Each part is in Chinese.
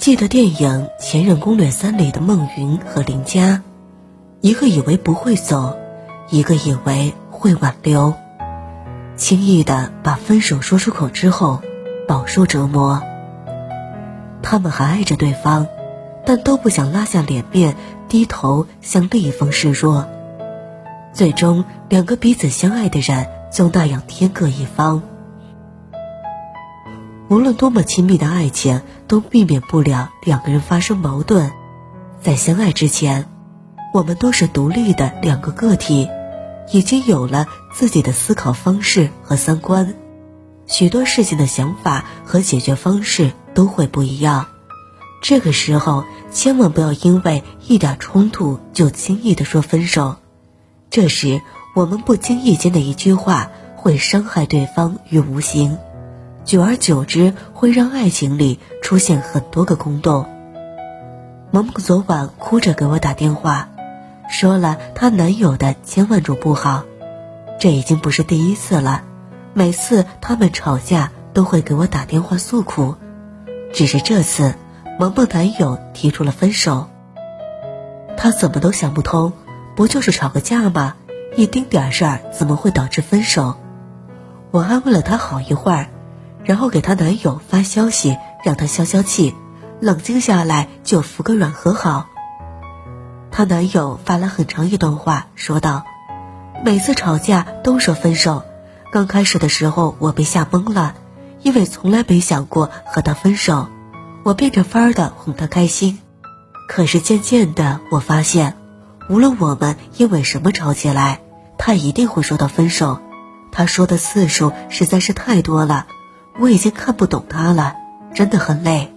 记得电影《前任攻略三》里的孟云和林佳，一个以为不会走，一个以为会挽留，轻易的把分手说出口之后，饱受折磨。他们还爱着对方，但都不想拉下脸面，低头向另一方示弱。最终，两个彼此相爱的人就那样天各一方。无论多么亲密的爱情，都避免不了两个人发生矛盾。在相爱之前，我们都是独立的两个个体，已经有了自己的思考方式和三观，许多事情的想法和解决方式都会不一样。这个时候，千万不要因为一点冲突就轻易的说分手。这时，我们不经意间的一句话，会伤害对方于无形。久而久之，会让爱情里出现很多个空洞。萌萌昨晚哭着给我打电话，说了她男友的千万种不好。这已经不是第一次了，每次他们吵架都会给我打电话诉苦。只是这次，萌萌男友提出了分手。她怎么都想不通，不就是吵个架吗？一丁点事儿怎么会导致分手？我安慰了她好一会儿。然后给她男友发消息，让他消消气，冷静下来就服个软和好。她男友发了很长一段话，说道：“每次吵架都说分手，刚开始的时候我被吓懵了，因为从来没想过和他分手，我变着法儿的哄他开心。可是渐渐的，我发现，无论我们因为什么吵起来，他一定会说到分手。他说的次数实在是太多了。”我已经看不懂他了，真的很累。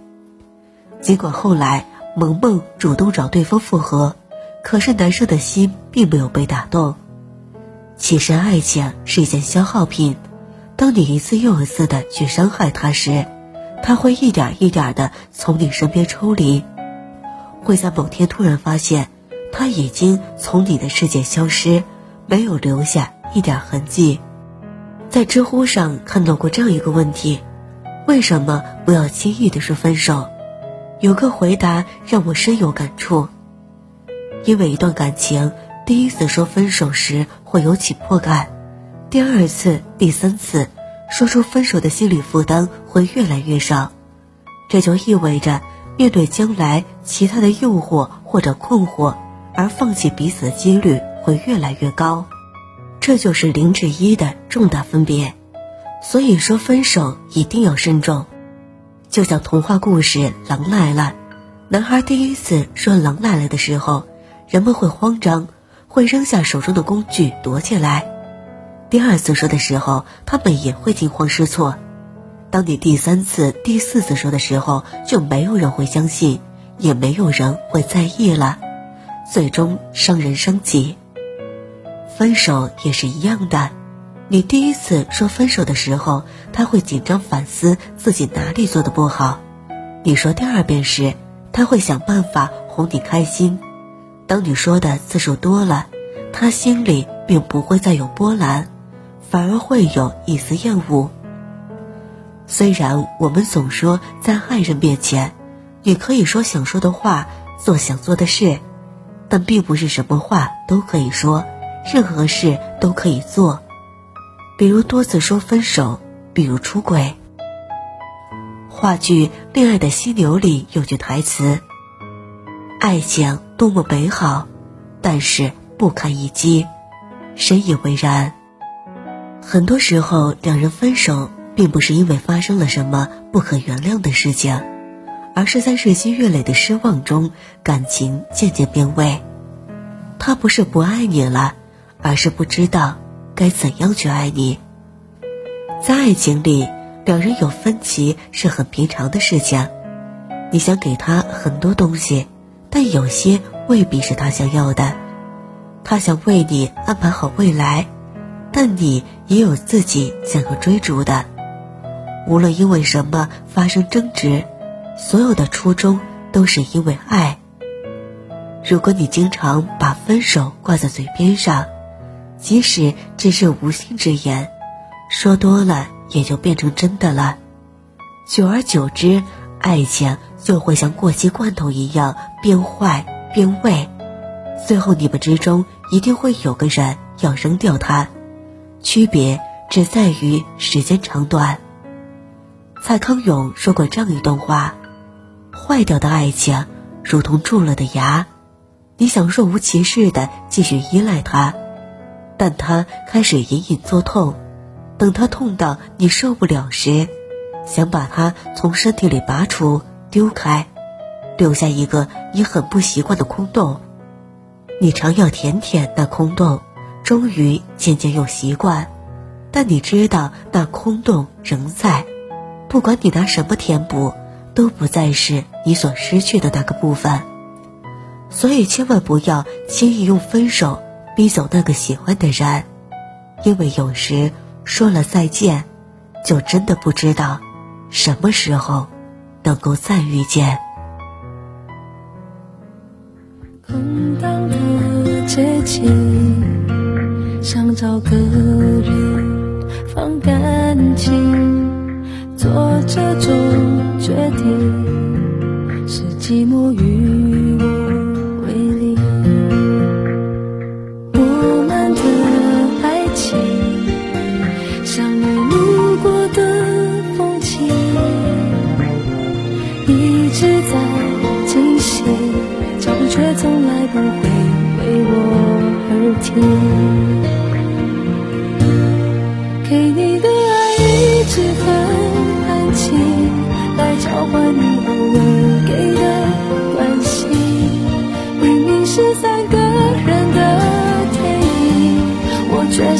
尽管后来萌萌主动找对方复合，可是男生的心并没有被打动。其实爱情是一件消耗品，当你一次又一次的去伤害他时，他会一点一点的从你身边抽离，会在某天突然发现，他已经从你的世界消失，没有留下一点痕迹。在知乎上看到过这样一个问题：为什么不要轻易的说分手？有个回答让我深有感触。因为一段感情，第一次说分手时会有紧迫感，第二次、第三次说出分手的心理负担会越来越少，这就意味着面对将来其他的诱惑或者困惑而放弃彼此的几率会越来越高。这就是零至一的重大分别，所以说分手一定要慎重。就像童话故事《狼来了》，男孩第一次说“狼来了”的时候，人们会慌张，会扔下手中的工具躲起来；第二次说的时候，他们也会惊慌失措。当你第三次、第四次说的时候，就没有人会相信，也没有人会在意了，最终伤人伤己。分手也是一样的，你第一次说分手的时候，他会紧张反思自己哪里做的不好；你说第二遍时，他会想办法哄你开心。当你说的次数多了，他心里并不会再有波澜，反而会有一丝厌恶。虽然我们总说在爱人面前，你可以说想说的话，做想做的事，但并不是什么话都可以说。任何事都可以做，比如多次说分手，比如出轨。话剧《恋爱的犀牛》里有句台词：“爱情多么美好，但是不堪一击。”深以为然。很多时候，两人分手并不是因为发生了什么不可原谅的事情，而是在日积月累的失望中，感情渐渐变味。他不是不爱你了。而是不知道该怎样去爱你。在爱情里，两人有分歧是很平常的事情。你想给他很多东西，但有些未必是他想要的。他想为你安排好未来，但你也有自己想要追逐的。无论因为什么发生争执，所有的初衷都是因为爱。如果你经常把分手挂在嘴边上，即使只是无心之言，说多了也就变成真的了。久而久之，爱情就会像过期罐头一样变坏变味，最后你们之中一定会有个人要扔掉它，区别只在于时间长短。蔡康永说过这样一段话：坏掉的爱情如同蛀了的牙，你想若无其事的继续依赖它，但它开始隐隐作痛，等它痛到你受不了时，想把它从身体里拔出。丢开，留下一个你很不习惯的空洞。你常要舔舔那空洞，终于渐渐又习惯。但你知道那空洞仍在，不管你拿什么填补，都不再是你所失去的那个部分。所以千万不要轻易用分手逼走那个喜欢的人，因为有时说了再见，就真的不知道什么时候。能够再遇见。空荡的街景，想找个人放感情，做这种决定，是寂寞与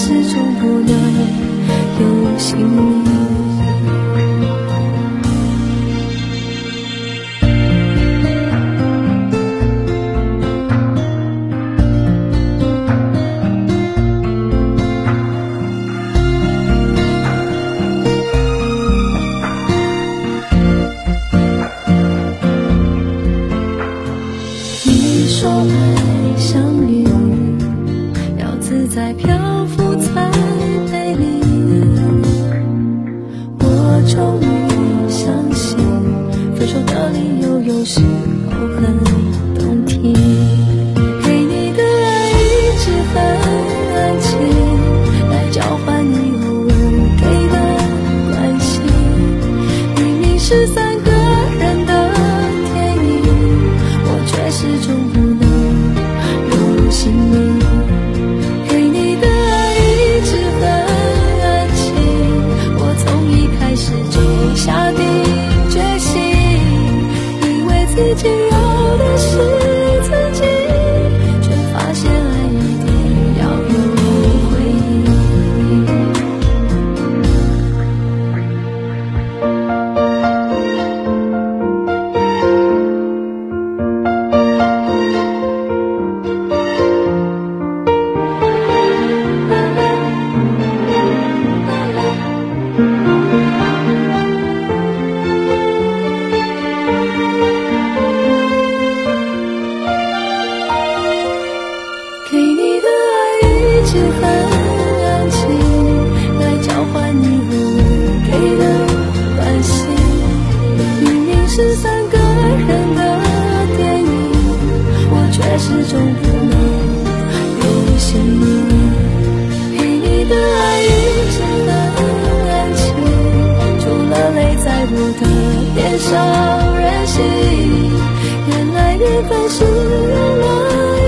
始终不能有心。你说爱像雨，要自在飘。始脸上任性。原来缘分是用来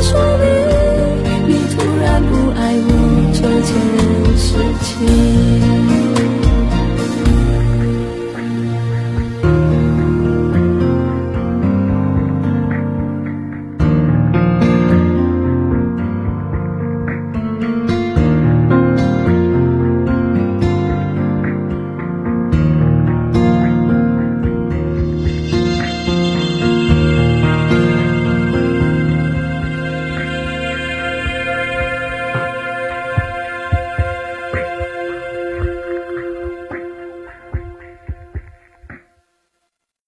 说明，你突然不爱我这件事情。